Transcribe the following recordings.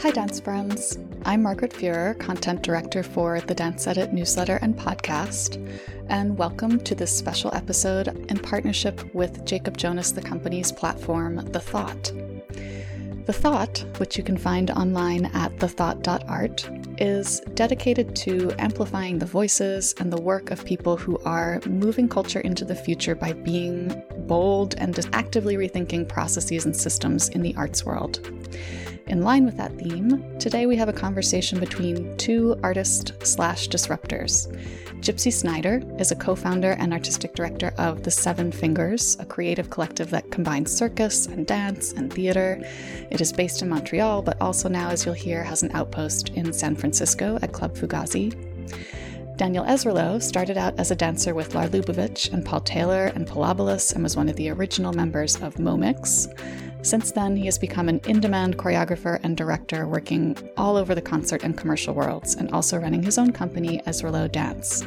Hi, dance friends. I'm Margaret Fuhrer, content director for the Dance Edit newsletter and podcast, and welcome to this special episode in partnership with Jacob Jonas, the company's platform, The Thought. The Thought, which you can find online at thethought.art, is dedicated to amplifying the voices and the work of people who are moving culture into the future by being bold and actively rethinking processes and systems in the arts world. In line with that theme, today we have a conversation between two artists slash disruptors. Gypsy Snider is a co founder and artistic director of The Seven Fingers, a creative collective that combines circus and dance and theater. It is based in Montreal, but also now, as you'll hear, has an outpost in San Francisco at Club Fugazi. Daniel Ezralow started out as a dancer with Lar Lubovitch and Paul Taylor and Pilobolus and was one of the original members of Momix. Since then, he has become an in demand choreographer and director working all over the concert and commercial worlds, and also running his own company, Ezralow Dance.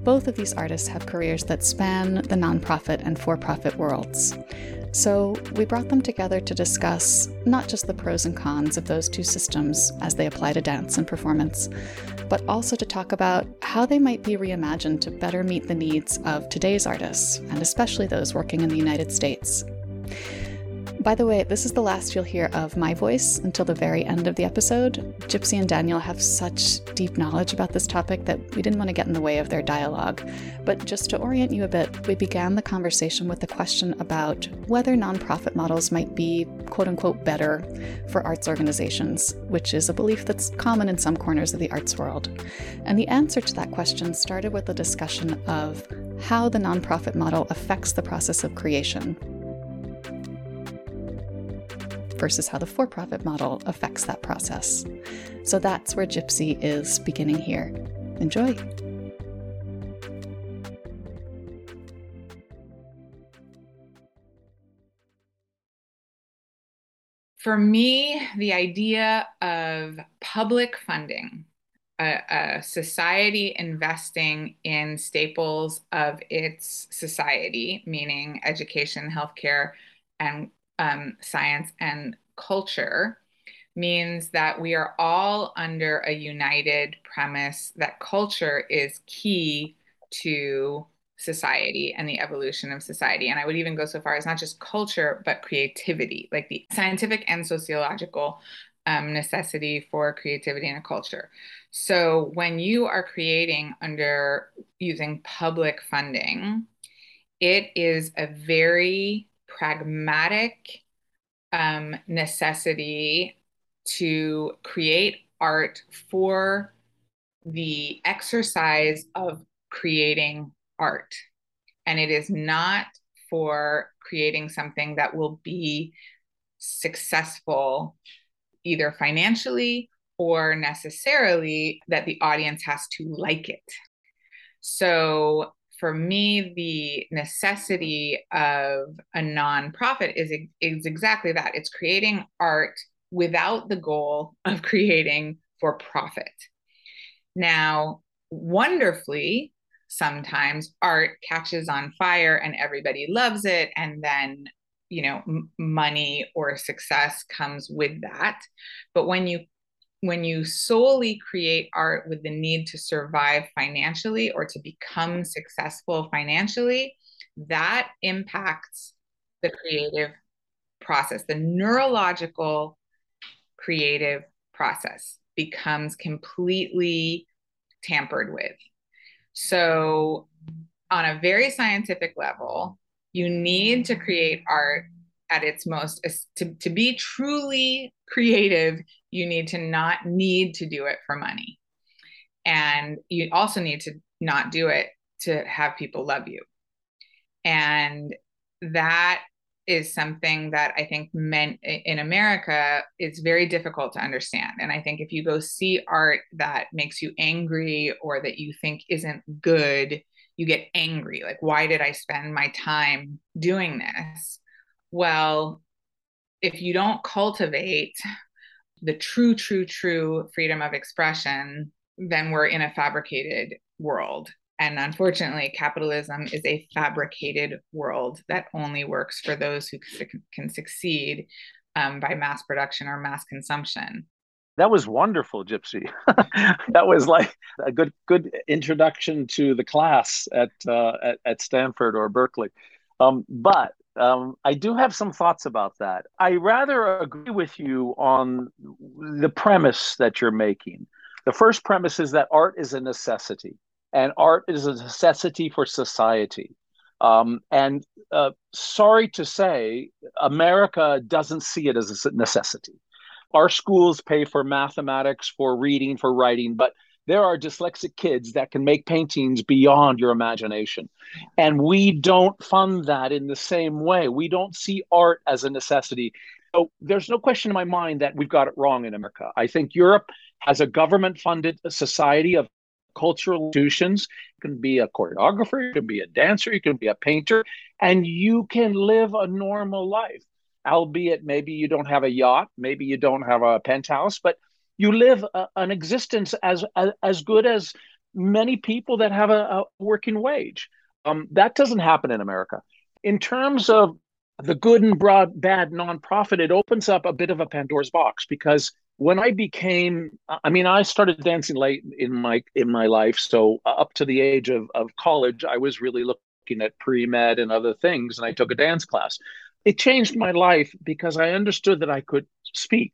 Both of these artists have careers that span the nonprofit and for profit worlds. So, we brought them together to discuss not just the pros and cons of those two systems as they apply to dance and performance, but also to talk about how they might be reimagined to better meet the needs of today's artists, and especially those working in the United States. By the way, this is the last you'll hear of my voice until the very end of the episode. Gypsy and Daniel have such deep knowledge about this topic that we didn't want to get in the way of their dialogue. But just to orient you a bit, we began the conversation with the question about whether nonprofit models might be quote unquote better for arts organizations, which is a belief that's common in some corners of the arts world. And the answer to that question started with a discussion of how the nonprofit model affects the process of creation versus how the for profit model affects that process. So that's where Gypsy is beginning here. Enjoy! For me, the idea of public funding, a, a, society investing in staples of its society, meaning education, healthcare, and um, science and culture means that we are all under a united premise that culture is key to society and the evolution of society. And I would even go so far as not just culture, but creativity, like the scientific and sociological um, necessity for creativity in a culture. So when you are creating under using public funding, it is a very pragmatic um, necessity to create art for the exercise of creating art. And it is not for creating something that will be successful either financially or necessarily that the audience has to like it. So for me, the necessity of a nonprofit is, is exactly that it's creating art without the goal of creating for profit. Now, wonderfully, sometimes art catches on fire and everybody loves it, and then you know m- money or success comes with that but when you when you solely create art with the need to survive financially or to become successful financially, that impacts the creative process. The neurological creative process becomes completely tampered with. So, on a very scientific level, you need to create art at its most to, to be truly creative you need to not need to do it for money. And you also need to not do it to have people love you. And that is something that i think meant in america is very difficult to understand. And i think if you go see art that makes you angry or that you think isn't good you get angry. Like why did i spend my time doing this? Well if you don't cultivate the true, true, true freedom of expression, then we're in a fabricated world. And unfortunately, capitalism is a fabricated world that only works for those who can succeed um, by mass production or mass consumption. That was wonderful, Gypsy. that was like a good good introduction to the class at uh, at, at Stanford or Berkeley. Um, but um, I do have some thoughts about that. I rather agree with you on the premise that you're making. The first premise is that art is a necessity, and art is a necessity for society. Um, and uh, sorry to say, America doesn't see it as a necessity. Our schools pay for mathematics, for reading, for writing, but there are dyslexic kids that can make paintings beyond your imagination. And we don't fund that in the same way. We don't see art as a necessity. So there's no question in my mind that we've got it wrong in America. I think Europe has a government funded society of cultural institutions. You can be a choreographer, you can be a dancer, you can be a painter, and you can live a normal life. Albeit maybe you don't have a yacht, maybe you don't have a penthouse, but you live a, an existence as, as, as good as many people that have a, a working wage. Um, that doesn't happen in America. In terms of the good and broad bad nonprofit, it opens up a bit of a Pandora's box because when I became, I mean, I started dancing late in my in my life, so up to the age of of college, I was really looking at pre med and other things, and I took a dance class. It changed my life because I understood that I could speak.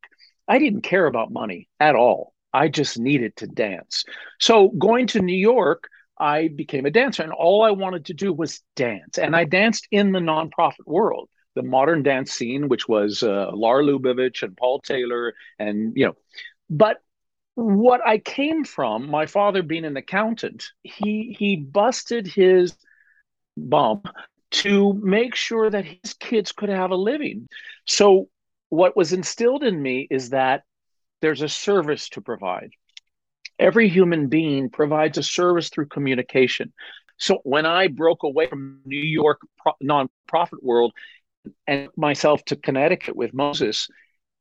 I didn't care about money at all. I just needed to dance. So going to New York, I became a dancer, and all I wanted to do was dance. And I danced in the nonprofit world, the modern dance scene, which was uh, Lar Lubovitch and Paul Taylor, and you know. But what I came from, my father being an accountant, he he busted his bum to make sure that his kids could have a living. So what was instilled in me is that there's a service to provide. Every human being provides a service through communication. So when I broke away from New York pro- nonprofit world and myself to Connecticut with Moses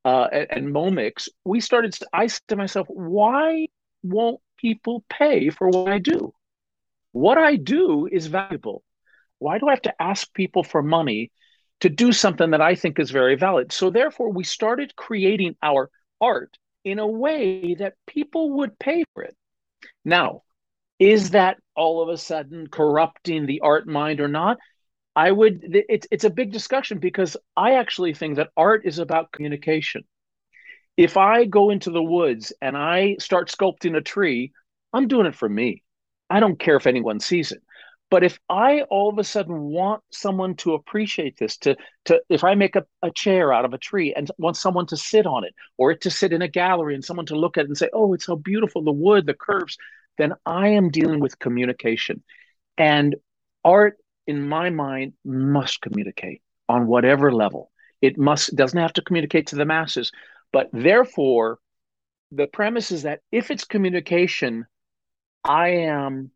uh, and, and Momix, we started. I said to myself, why won't people pay for what I do? What I do is valuable. Why do I have to ask people for money to do something that I think is very valid. So therefore, we started creating our art in a way that people would pay for it. Now, is that all of a sudden corrupting the art mind or not? I would it's it's a big discussion because I actually think that art is about communication. If I go into the woods and I start sculpting a tree, I'm doing it for me. I don't care if anyone sees it. But if I all of a sudden want someone to appreciate this, to to if I make a, a chair out of a tree and want someone to sit on it, or it to sit in a gallery and someone to look at it and say, "Oh, it's so beautiful, the wood, the curves," then I am dealing with communication, and art, in my mind, must communicate on whatever level. It must doesn't have to communicate to the masses, but therefore, the premise is that if it's communication, I am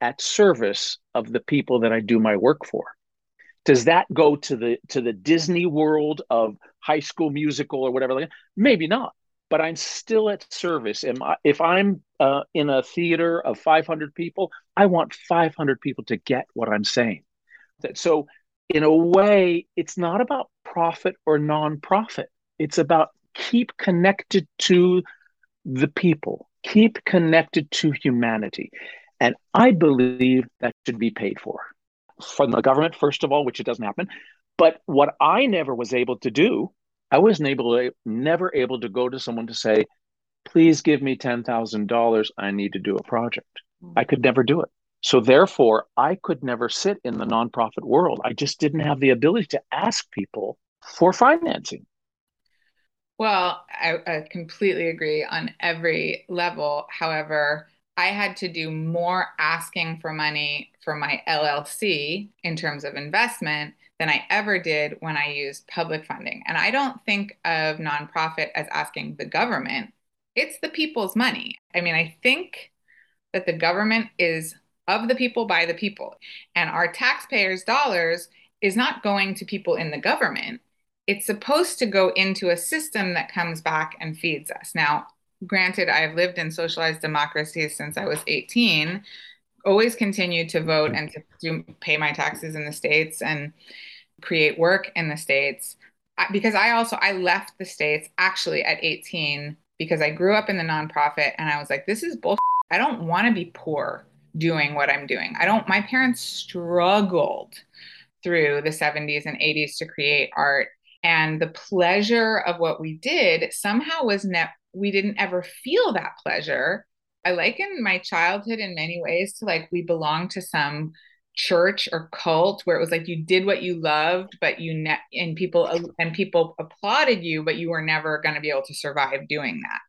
at service of the people that I do my work for. Does that go to the to the Disney world of High School Musical or whatever? Maybe not, but I'm still at service. And if I'm uh, in a theater of 500 people, I want 500 people to get what I'm saying. So, in a way, it's not about profit or nonprofit. It's about keep connected to the people, keep connected to humanity. And I believe that should be paid for from the government, first of all, which it doesn't happen. But what I never was able to do, I wasn't able never able to go to someone to say, please give me $10,000. I need to do a project. I could never do it. So therefore, I could never sit in the nonprofit world. I just didn't have the ability to ask people for financing. Well, I, I completely agree on every level. However, I had to do more asking for money for my LLC in terms of investment than I ever did when I used public funding. And I don't think of nonprofit as asking the government, it's the people's money. I mean, I think that the government is of the people by the people, and our taxpayers' dollars is not going to people in the government. It's supposed to go into a system that comes back and feeds us. Now, granted, I've lived in socialized democracies since I was 18, always continued to vote and to do, pay my taxes in the States and create work in the States. because I also I left the states actually at 18 because I grew up in the nonprofit and I was like this is bullshit. I don't want to be poor doing what I'm doing. I don't my parents struggled through the 70s and 80s to create art and the pleasure of what we did somehow was ne- we didn't ever feel that pleasure. I liken my childhood in many ways to like we belonged to some church or cult where it was like you did what you loved but you ne- and people and people applauded you but you were never going to be able to survive doing that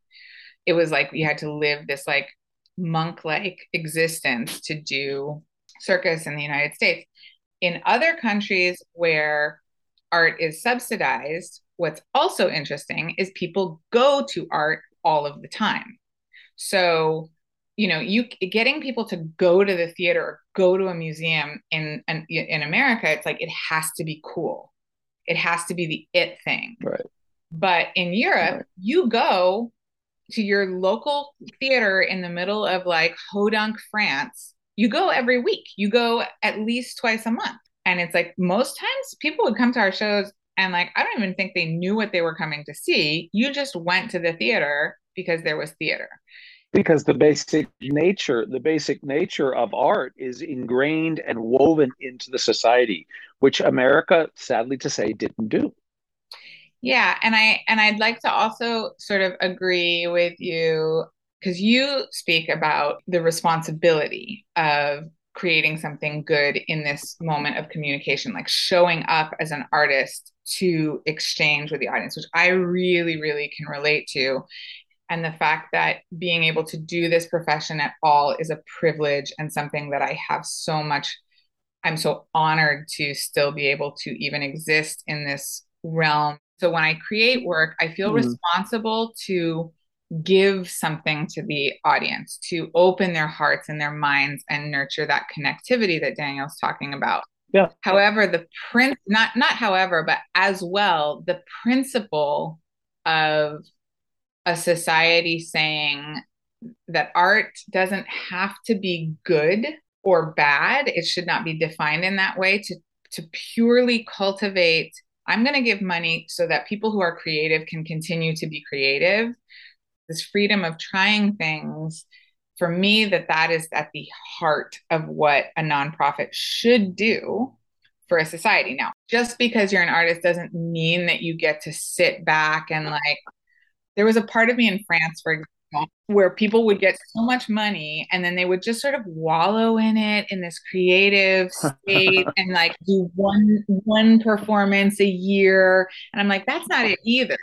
it was like you had to live this like monk like existence to do circus in the united states in other countries where art is subsidized what's also interesting is people go to art all of the time so you know you getting people to go to the theater or go to a museum in in, in america it's like it has to be cool it has to be the it thing right but in europe right. you go to your local theater in the middle of like Hodunk, France, you go every week. You go at least twice a month. And it's like most times people would come to our shows and like I don't even think they knew what they were coming to see. You just went to the theater because there was theater because the basic nature the basic nature of art is ingrained and woven into the society which america sadly to say didn't do yeah and i and i'd like to also sort of agree with you because you speak about the responsibility of creating something good in this moment of communication like showing up as an artist to exchange with the audience which i really really can relate to and the fact that being able to do this profession at all is a privilege and something that I have so much I'm so honored to still be able to even exist in this realm. So when I create work, I feel mm-hmm. responsible to give something to the audience, to open their hearts and their minds and nurture that connectivity that Daniel's talking about. Yeah. However, the print not not however, but as well, the principle of a society saying that art doesn't have to be good or bad. It should not be defined in that way to, to purely cultivate. I'm going to give money so that people who are creative can continue to be creative. This freedom of trying things, for me, that that is at the heart of what a nonprofit should do for a society. Now, just because you're an artist doesn't mean that you get to sit back and like there was a part of me in France, for example, where people would get so much money and then they would just sort of wallow in it in this creative state and like do one one performance a year. And I'm like, that's not it either.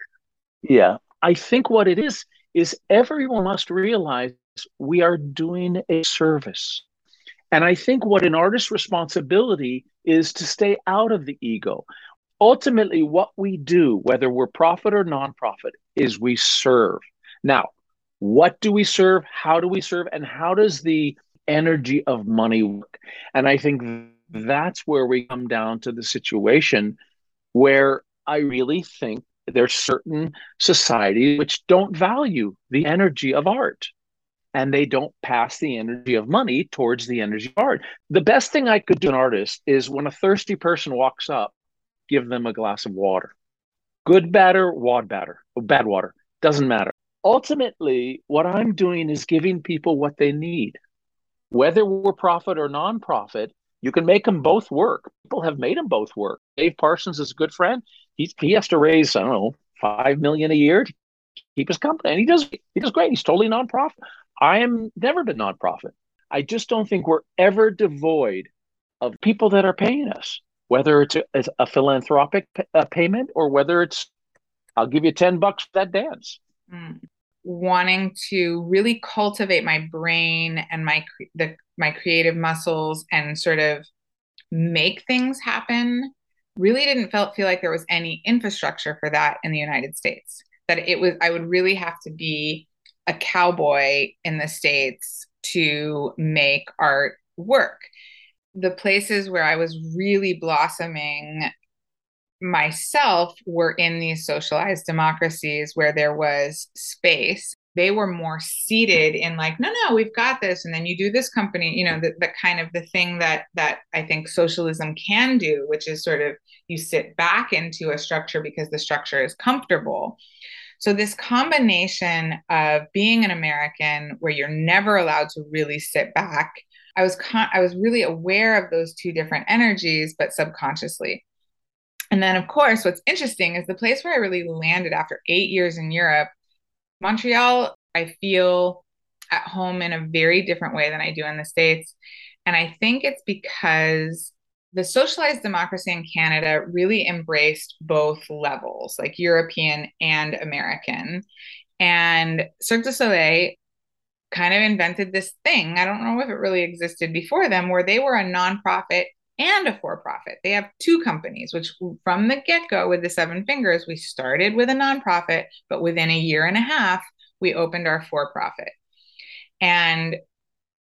Yeah. I think what it is is everyone must realize we are doing a service. And I think what an artist's responsibility is to stay out of the ego. Ultimately what we do whether we're profit or nonprofit is we serve. Now what do we serve? How do we serve? And how does the energy of money work? And i think that's where we come down to the situation where i really think there's certain societies which don't value the energy of art and they don't pass the energy of money towards the energy of art. The best thing I could do an artist is when a thirsty person walks up give them a glass of water. Good batter, wad batter, bad water, doesn't matter. Ultimately, what I'm doing is giving people what they need. Whether we're profit or nonprofit, you can make them both work. People have made them both work. Dave Parsons is a good friend. He, he has to raise, I don't know, five million a year to keep his company. And he does he does great. He's totally nonprofit. I am never been nonprofit. I just don't think we're ever devoid of people that are paying us whether it's a, a philanthropic p- a payment or whether it's I'll give you 10 bucks for that dance. Mm. Wanting to really cultivate my brain and my the my creative muscles and sort of make things happen really didn't felt feel like there was any infrastructure for that in the United States. That it was I would really have to be a cowboy in the states to make art work the places where I was really blossoming myself were in these socialized democracies where there was space they were more seated in like no no we've got this and then you do this company you know the, the kind of the thing that that i think socialism can do which is sort of you sit back into a structure because the structure is comfortable. So this combination of being an american where you're never allowed to really sit back i was con- i was really aware of those two different energies but subconsciously. And then of course what's interesting is the place where i really landed after eight years in europe Montreal, I feel at home in a very different way than I do in the States. And I think it's because the socialized democracy in Canada really embraced both levels, like European and American. And Cirque du Soleil kind of invented this thing. I don't know if it really existed before them, where they were a nonprofit and a for profit. They have two companies, which from the get go with the Seven Fingers, we started with a nonprofit, but within a year and a half, we opened our for profit. And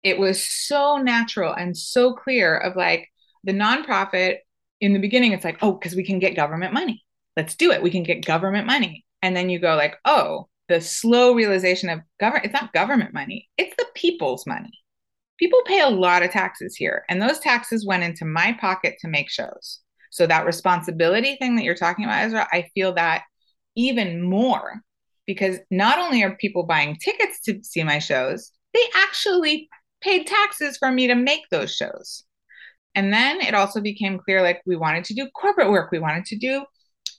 it was so natural and so clear of like the nonprofit in the beginning, it's like, oh, because we can get government money. Let's do it. We can get government money. And then you go like, oh, the slow realization of government, it's not government money, it's the people's money people pay a lot of taxes here, and those taxes went into my pocket to make shows. So that responsibility thing that you're talking about, Ezra, I feel that even more because not only are people buying tickets to see my shows, they actually paid taxes for me to make those shows. And then it also became clear like we wanted to do corporate work, we wanted to do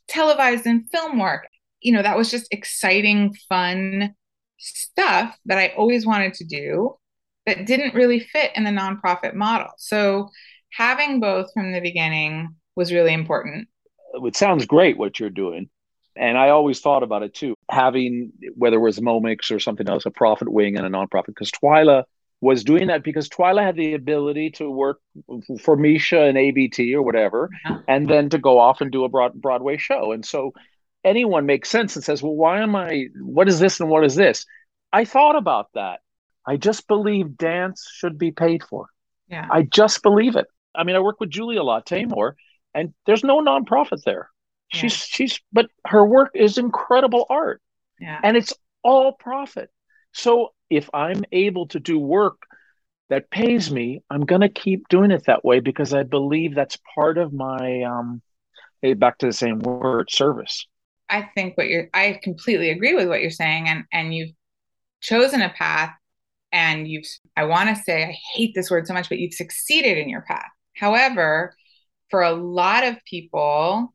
televised and film work. You know, that was just exciting, fun stuff that I always wanted to do that didn't really fit in the nonprofit model. So having both from the beginning was really important. It sounds great what you're doing. And I always thought about it too, having whether it was Momix or something else, a profit wing and a nonprofit, because Twyla was doing that because Twyla had the ability to work for Misha and ABT or whatever, and then to go off and do a broad, Broadway show. And so anyone makes sense and says, well, why am I, what is this and what is this? I thought about that. I just believe dance should be paid for. Yeah. I just believe it. I mean, I work with Julie a lot, Taymor, and there's no nonprofit there. Yeah. She's she's but her work is incredible art. Yeah. And it's all profit. So if I'm able to do work that pays me, I'm going to keep doing it that way because I believe that's part of my um back to the same word service. I think what you're I completely agree with what you're saying and and you've chosen a path and you've i want to say i hate this word so much but you've succeeded in your path. However for a lot of people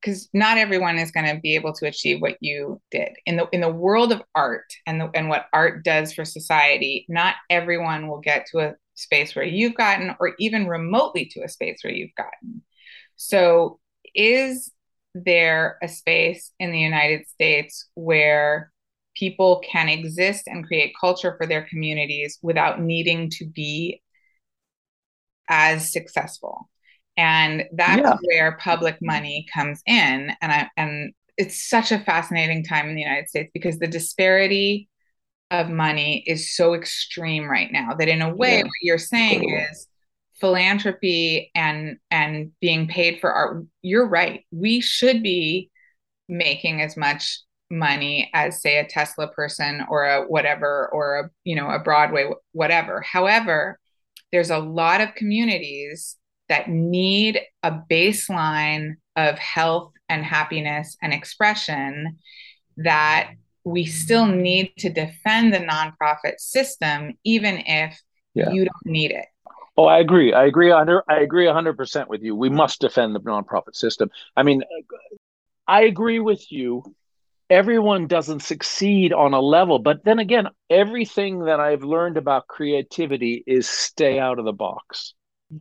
because not everyone is going to be able to achieve what you did. In the in the world of art and the, and what art does for society not everyone will get to a space where you've gotten or even remotely to a space where you've gotten. So is there a space in the united states where people can exist and create culture for their communities without needing to be as successful and that's yeah. where public money comes in and i and it's such a fascinating time in the united states because the disparity of money is so extreme right now that in a way yeah. what you're saying is philanthropy and and being paid for art you're right we should be making as much money as say a tesla person or a whatever or a you know a broadway whatever however there's a lot of communities that need a baseline of health and happiness and expression that we still need to defend the nonprofit system even if yeah. you don't need it Oh, I agree. I agree. Under, I agree 100% with you. We must defend the nonprofit system. I mean, I agree with you everyone doesn't succeed on a level. But then again, everything that I've learned about creativity is stay out of the box.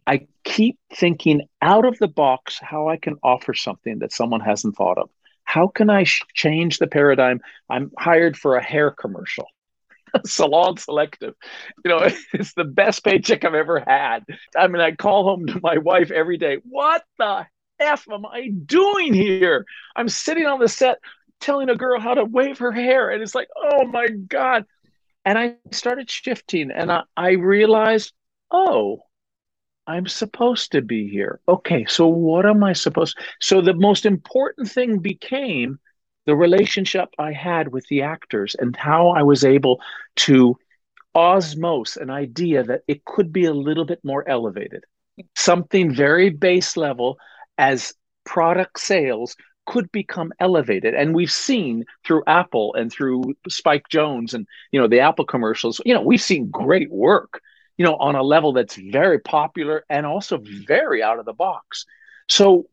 I keep thinking out of the box how I can offer something that someone hasn't thought of. How can I sh- change the paradigm? I'm hired for a hair commercial. Salon Selective. You know, it's the best paycheck I've ever had. I mean, I call home to my wife every day. What the F am I doing here? I'm sitting on the set telling a girl how to wave her hair. And it's like, oh my God. And I started shifting and I, I realized, oh, I'm supposed to be here. Okay, so what am I supposed? So the most important thing became the relationship I had with the actors and how I was able to osmose an idea that it could be a little bit more elevated. Something very base level as product sales could become elevated. And we've seen through apple and through spike jonze and you know the apple commercials you know we've seen great work you know on a level that's very popular and also very out of the box. So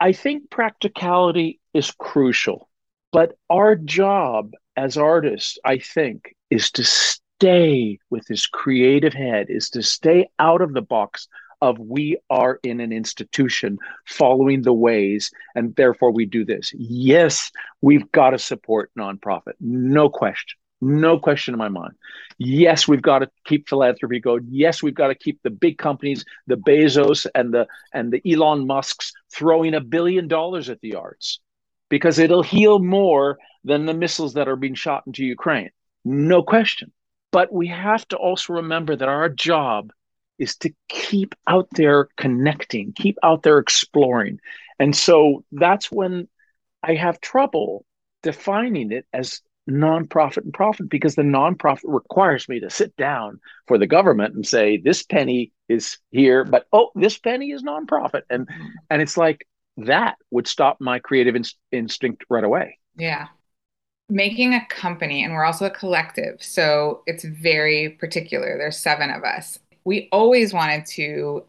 i think practicality is crucial but our job as artists i think is to stay with this creative head is to stay out of the box of we are in an institution following the ways and therefore we do this. Yes we've got to support nonprofit no question no question in my mind. Yes we've got to keep philanthropy going. Yes we've got to keep the big companies the bezos and the and the elon musks throwing a billion dollars at the arts because it'll heal more than the missiles that are being shot into ukraine no question. But we have to also remember that our job is to keep out there connecting, keep out there exploring. And so that's when I have trouble defining it as nonprofit and profit because the nonprofit requires me to sit down for the government and say this penny is here but oh this penny is nonprofit. And mm-hmm. and it's like that would stop my creative in- instinct right away. Yeah. Making a company and we're also a collective so it's very particular. There's seven of us we always wanted to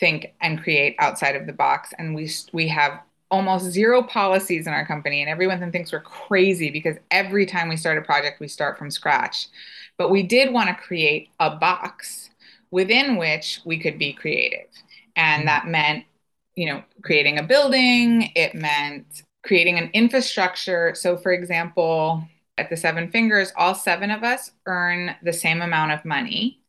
think and create outside of the box and we we have almost zero policies in our company and everyone thinks we're crazy because every time we start a project we start from scratch but we did want to create a box within which we could be creative and mm-hmm. that meant you know creating a building it meant creating an infrastructure. So, for example, at the Seven Fingers, all seven of us earn the same amount of money.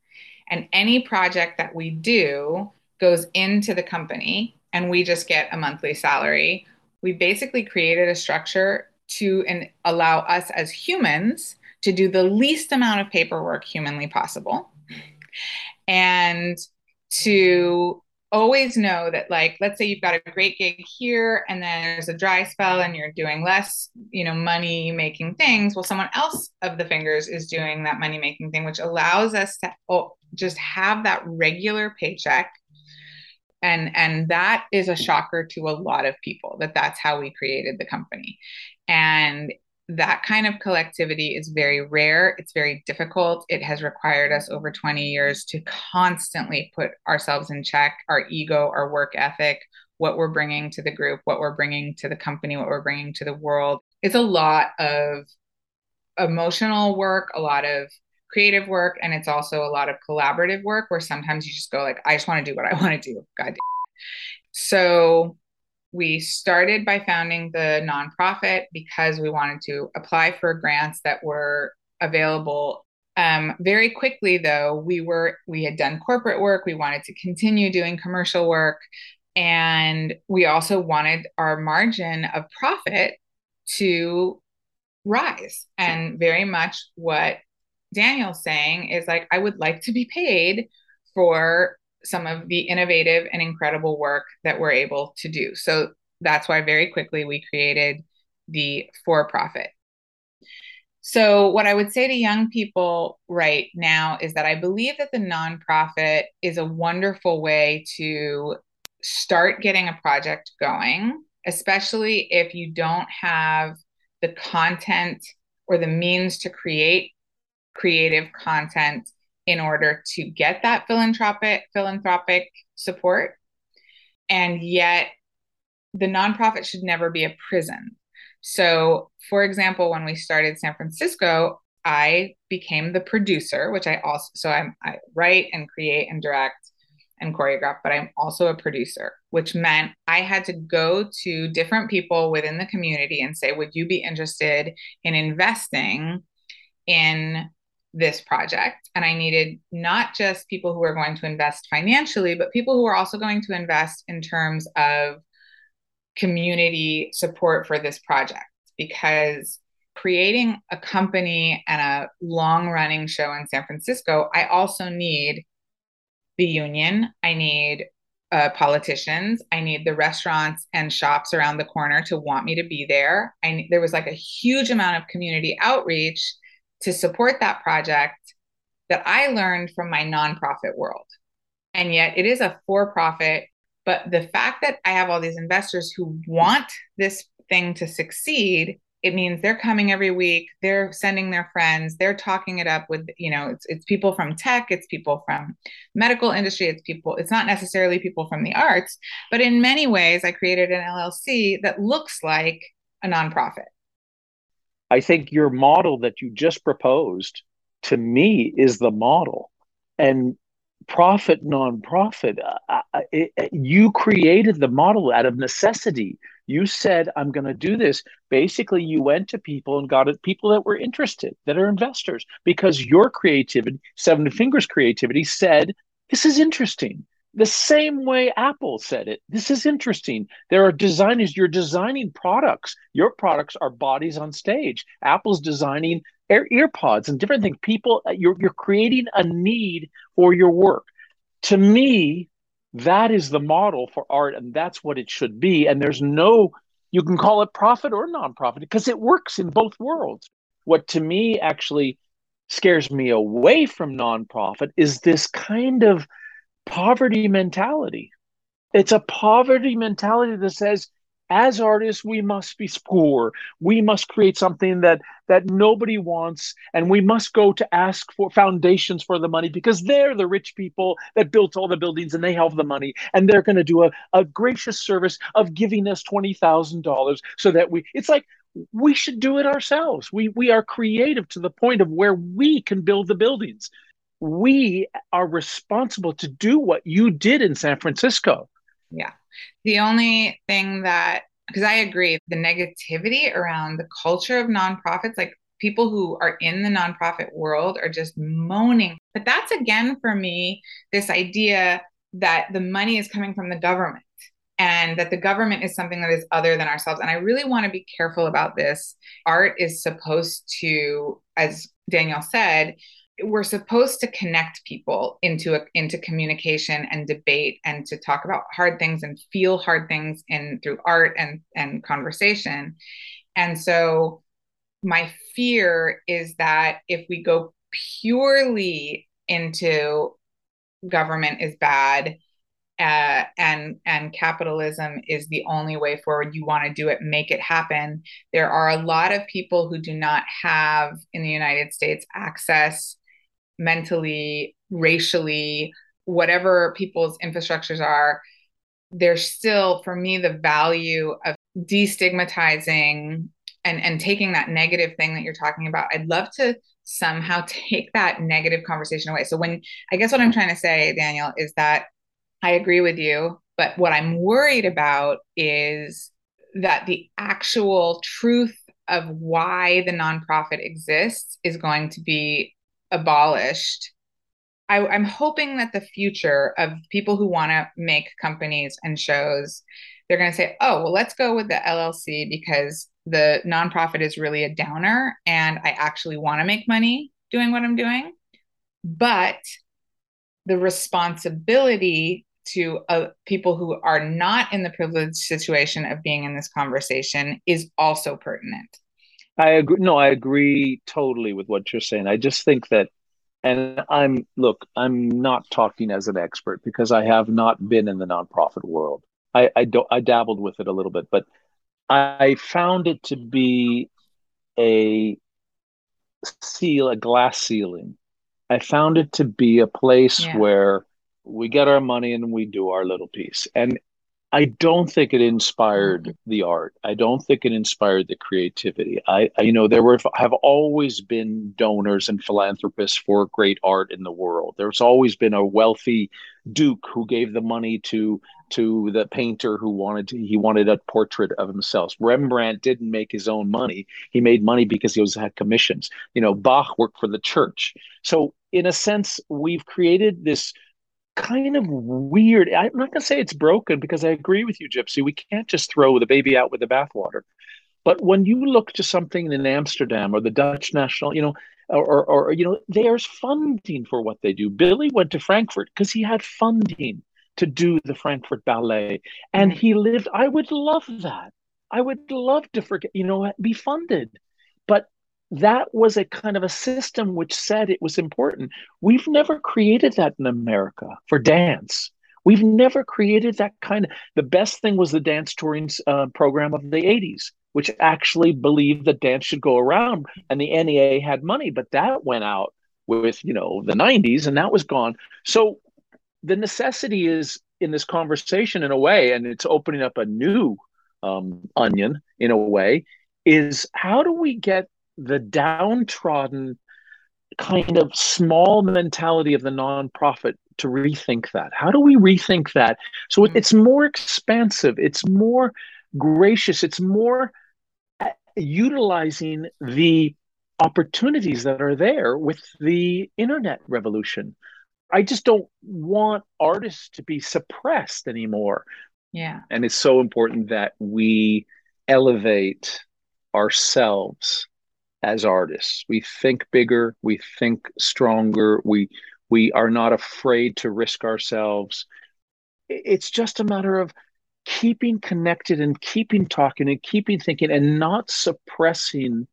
And any project that we do goes into the company and we just get a monthly salary. We basically created a structure to and allow us as humans to do the least amount of paperwork humanly possible and to always know that like let's say you've got a great gig here and then there's a dry spell and you're doing less you know money making things well someone else of the fingers is doing that money making thing which allows us to oh, just have that regular paycheck. And and that is a shocker to a lot of people that that's how we created the company. And that kind of collectivity is very rare. It's very difficult. It has required us over 20 years to constantly put ourselves in check, our ego, our work ethic, what we're bringing to the group, what we're bringing to the company, what we're bringing to the world. It's a lot of emotional work, a lot of creative work, and it's also a lot of collaborative work where sometimes you just go like, I just want to do what I want to do. God. So we started by founding the nonprofit because we wanted to apply for grants that were available. Um, very quickly though we were we had done corporate work. We wanted to continue doing commercial work. And we also wanted our margin of profit to rise. And very much what daniel's saying is like i would like to be paid for some of the innovative and incredible work that we're able to do. So that's why very quickly we created the for profit. So, what I would say to young people right now is that I believe that the nonprofit is a wonderful way to start getting a project going, especially if you don't have the content or the means to create creative content in order to get that philanthropic philanthropic support. And yet the nonprofit should never be a prison. So for example when we started san francisco i became the producer which i also so I'm, i write and create and direct and choreograph but i'm also a producer which meant i had to go to different people within the community and say would you be interested in investing in this project. And I needed not just people who are going to invest financially, but people who are also going to invest in terms of community support for this project. Because creating a company and a long running show in San Francisco, I also need the union. I need uh, politicians. I need the restaurants and shops around the corner to want me to be there. I there was like a huge amount of community outreach to support that project that I learned from my nonprofit world. And yet it is a for profit. But the fact that I have all these investors who want this thing to succeed it means they're coming every week they're sending their friends they're talking it up with you know it's, it's people from tech it's people from medical industry it's people it's not necessarily people from the arts but in many ways i created an llc that looks like a nonprofit i think your model that you just proposed to me is the model and profit nonprofit uh, uh it, you created the model out of necessity you said, I'm going to do this. Basically, you went to people and got it, people that were interested, that are investors, because your creativity, Seven Fingers creativity, said, This is interesting. The same way Apple said it. This is interesting. There are designers, you're designing products. Your products are bodies on stage. Apple's designing ear, earpods and different things. People, uh, you're, you're creating a need for your work. To me, that is the model for art, and that's what it should be. And there's no, you can call it profit or nonprofit because it works in both worlds. What to me actually scares me away from nonprofit is this kind of poverty mentality. It's a poverty mentality that says, as artists we must be poor. We must create something that that nobody wants and we must go to ask for foundations for the money because they're the rich people that built all the buildings and they have the money and they're going to do a, a gracious service of giving us $20000 so that we it's like we should do it ourselves. We we are creative to the point of where we can build the buildings we are responsible to do what you did in san francisco yeah the only thing that, because I agree, the negativity around the culture of nonprofits, like people who are in the nonprofit world are just moaning. But that's again for me, this idea that the money is coming from the government and that the government is something that is other than ourselves. And I really want to be careful about this. Art is supposed to, as Daniel said, we're supposed to connect people into a, into communication and debate and to talk about hard things and feel hard things in through art and and conversation. And so my fear is that if we go purely into government is bad uh, and and capitalism is the only way forward you want to do it make it happen. There are a lot of people who do not have in the united states access mentally, racially, whatever people's infrastructures are, there's still, for me, the value of destigmatizing and, and taking that negative thing that you're talking about. I'd love to somehow take that negative conversation away. So, when I guess what I'm trying to say, Daniel, is that I agree with you. But what I'm worried about is that the actual truth of why the nonprofit exists is going to be abolished, I, am hoping that the future of people who want to make companies and shows, they're going to say, oh, well, let's go with the LLC because the nonprofit is really a downer and I actually want to make money doing what I'm doing. But the responsibility to uh, people who are not in the privileged situation of being in this conversation is also pertinent. I agree. No, I agree totally with what you're saying. I just think that, and I'm look, I'm not talking as an expert because I have not been in the nonprofit world. I I, do, I dabbled with it a little bit, but I found it to be a seal, a glass ceiling. I found it to be a place yeah. where we get our money and we do our little piece. And I don't think it inspired the art. I don't think it inspired the creativity. I, I, you know, there were have always been donors and philanthropists for great art in the world. There's always been a wealthy duke who gave the money to to the painter who wanted to, he wanted a portrait of himself. Rembrandt didn't make his own money. He made money because he was had commissions. You know, Bach worked for the church. So in a sense, we've created this kind of weird. I'm not going to say it's broken because I agree with you, Gypsy. We can't just throw the baby out with the bathwater. But when you look to something in Amsterdam or the Dutch National, you know, or, or, or you know, there's funding for what they do. Billy went to Frankfurt because he had funding. to do the Frankfurt Ballet. And mm-hmm. he lived, I would love that. I would love to forget, you know, be funded. That was a kind of a system which said it was important. We've never created that in America for dance. We've never created that kind of. The best thing was the dance touring uh, program of the 80s, which actually believed that dance should go around, and the NEA had money, but that went out with you know the 90s, and that was gone. So the necessity is in this conversation in a way, and it's opening up a new um, onion in a way, is how do we get the downtrodden kind of small mentality of the nonprofit to rethink that? How do we rethink that? So mm-hmm. it's more expansive, it's more gracious, it's more uh, utilizing the opportunities that are there with the internet revolution. I just don't want artists to be suppressed anymore. Yeah. And it's so important that we elevate ourselves as artists. We think bigger, we think stronger, we we are not afraid to risk ourselves. It's just a matter of keeping connected and keeping talking and keeping thinking and not suppressing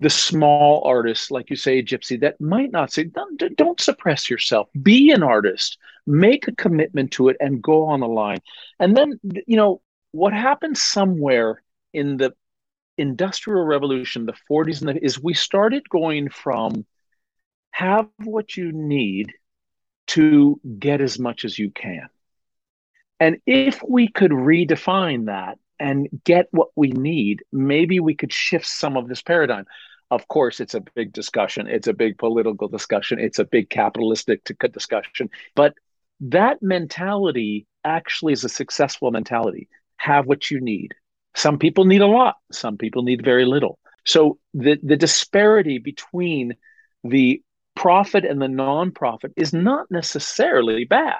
the small artists, like you say, Gypsy, that might not say, don't, don't suppress yourself. Be an artist, make a commitment to it, and go on the line. And then, you know, what happens somewhere in the industrial revolution, the 40s, and the, is we started going from have what you need to get as much as you can. And if we could redefine that and get what we need, maybe we could shift some of this paradigm. Of course, it's a big discussion. It's a big political discussion. It's a big capitalistic discussion. But that mentality actually is a successful mentality. Have what you need. Some people need a lot, some people need very little. So the, the disparity between the profit and the nonprofit is not necessarily bad.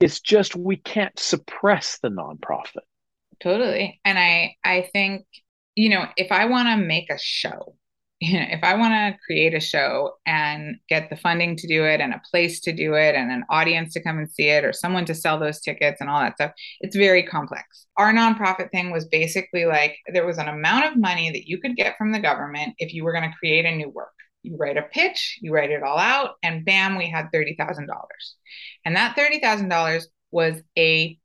It's just we can't suppress the nonprofit. Totally. And I I think, you know, if I want to make a show, if I want to create a show and get the funding to do it and a place to do it and an audience to come and see it or someone to sell those tickets and all that stuff, it's very complex. Our nonprofit thing was basically like there was an amount of money that you could get from the government if you were going to create a new work. You write a pitch, you write it all out, and bam, we had $30,000. And that $30,000 was a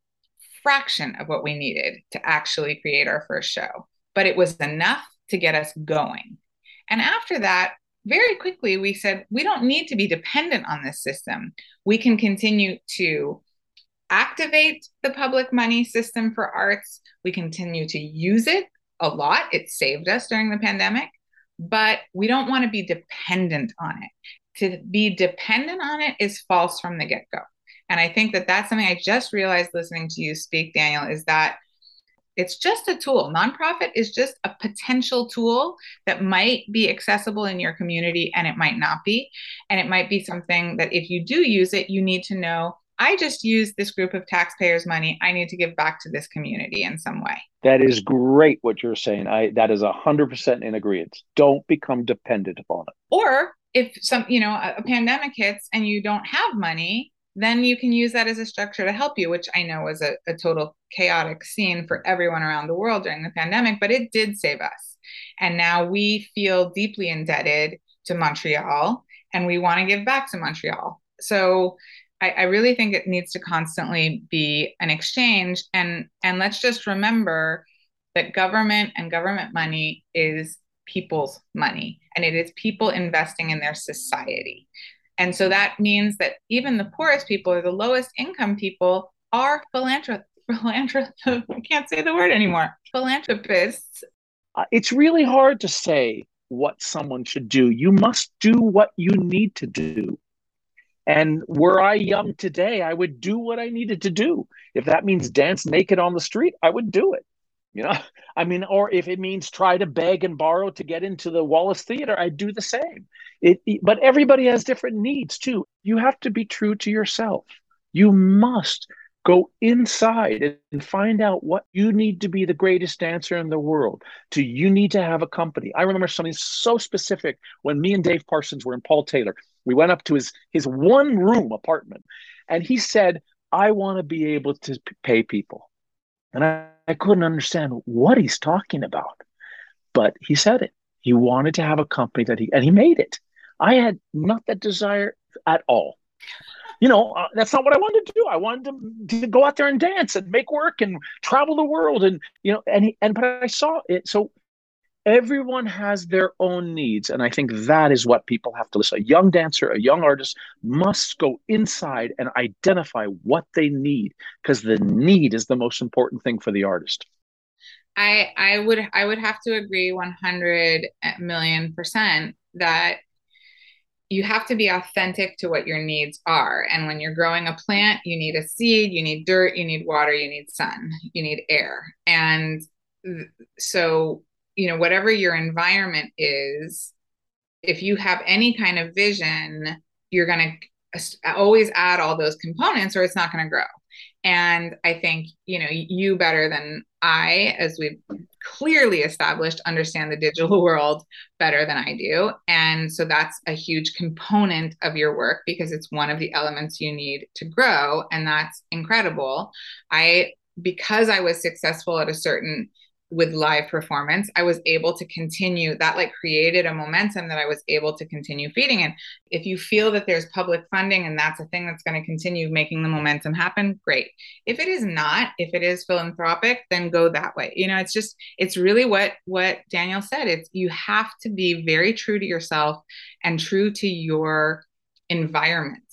fraction of what we needed to actually create our first show, but it was enough to get us going and after that, very quickly, we said, we don't need to be dependent on this system. We can continue to activate the public money system for arts. We continue to use it a lot. It saved us during the pandemic, but we don't want to be dependent on it. To be dependent on it is false from the get go. And I think that that's something I just realized listening to you speak, Daniel, is that it's just a tool. Nonprofit is just a potential tool that might be accessible in your community and it might not be. And it might be something that if you do use it, you need to know I just use this group of taxpayers' money. I need to give back to this community in some way. That is great what you're saying. I that is a hundred percent in agreement. Don't become dependent upon it. Or if some, you know, a, a pandemic hits and you don't have money, then you can use that as a structure to help you, which I know was a, a total chaotic scene for everyone around the world during the pandemic, but it did save us. And now we feel deeply indebted to Montreal and we want to give back to Montreal. So I, I, really think it needs to constantly be an exchange. And and let's just remember that government and government money is people's money and it is people investing in their society. And so that means that even the poorest people or the lowest income people are philanthropists. Philanthrop- I can't say the word anymore. Philanthropists. Uh, it's really hard to say what someone should do. You must do what you need to do. And were I young today, I would do what I needed to do. If that means dance naked on the street, I would do it. You know, I mean, or if it means try to beg and borrow to get into the Wallace Theater, I do the same. It, it, but everybody has different needs too. You have to be true to yourself. You must go inside and find out what you need to be the greatest dancer in the world. To you need to have a company. I remember something so specific when me and Dave Parsons were in Paul Taylor. We went up to his his one room apartment, and he said, I want to be able to pay people. And I, I couldn't understand what he's talking about. But he said it. He wanted to have a company that he, and he made it. I had not that desire at all. You know, uh, that's not what I wanted to do. I wanted to, to go out there and dance and make work and travel the world. And, you know, and he, and, but I saw it. So everyone has their own needs and i think that is what people have to listen a young dancer a young artist must go inside and identify what they need because the need is the most important thing for the artist i i would i would have to agree 100 million percent that you have to be authentic to what your needs are. And when you're growing a plant, you need a seed, you need dirt, you need water, you need sun, you need air. And so you know whatever your environment is if you have any kind of vision you're going to always add all those components or it's not going to grow. And i think you know you better than i as we've clearly established understand the digital world better than i do. And so that's a huge component of your work because it's one of the elements you need to grow and that's incredible. I because i was successful at a certain with live performance i was able to continue that like created a momentum that i was able to continue feeding and if you feel that there's public funding and that's a thing that's going to continue making the momentum happen great. If it is not if it is philanthropic then go that way. You know it's just it's really what what daniel said. It's you have to be very true to yourself and true to your environment.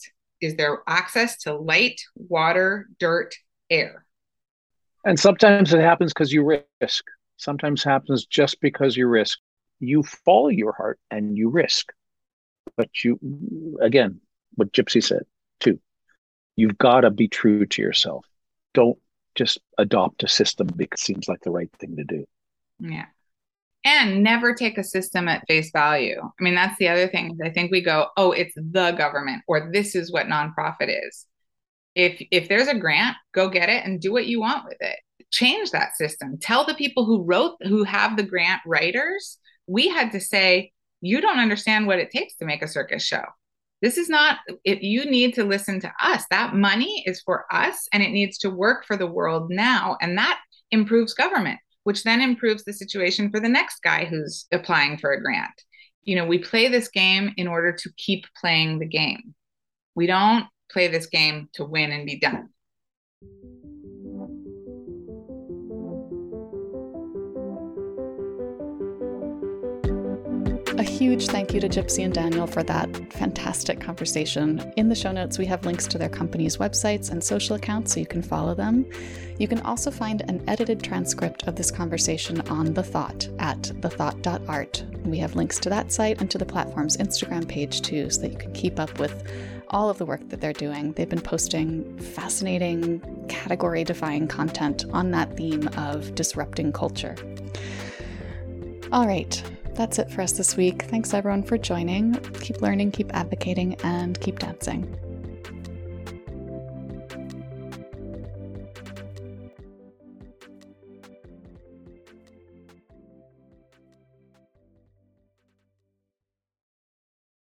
Is there access to light water dirt air and sometimes it happens because you risk. Sometimes happens just because you risk. You follow your heart and you risk. But you, again, what Gypsy said too, you've got to be true to yourself. Don't just adopt a system because it seems like the right thing to do. Yeah. And never take a system at face value. I mean, that's the other thing. I think we go, oh, it's the government, or this is what nonprofit is if if there's a grant go get it and do what you want with it. Change that system. Tell the people who wrote who have the grant writers we had to say you don't understand what it takes to make a circus show. This is not if you need to listen to us that money is for us and it needs to work for the world now. And that improves government which then improves the situation for the next guy who's applying for a grant. You know we play this game in order to keep playing the game. We don't play this game to win and be done. A huge thank you to Gypsy and Daniel for that fantastic conversation. In the show notes, we have links to their company's websites and social accounts so you can follow them. You can also find an edited transcript of this conversation on The Thought at thethought.art. We have links to that site and to the platform's Instagram page too, so that you can keep up with all of the work that they're doing. They've been posting fascinating, category defying content on that theme of disrupting culture. All right, that's it for us this week. Thanks everyone for joining. Keep learning, keep advocating, and keep dancing.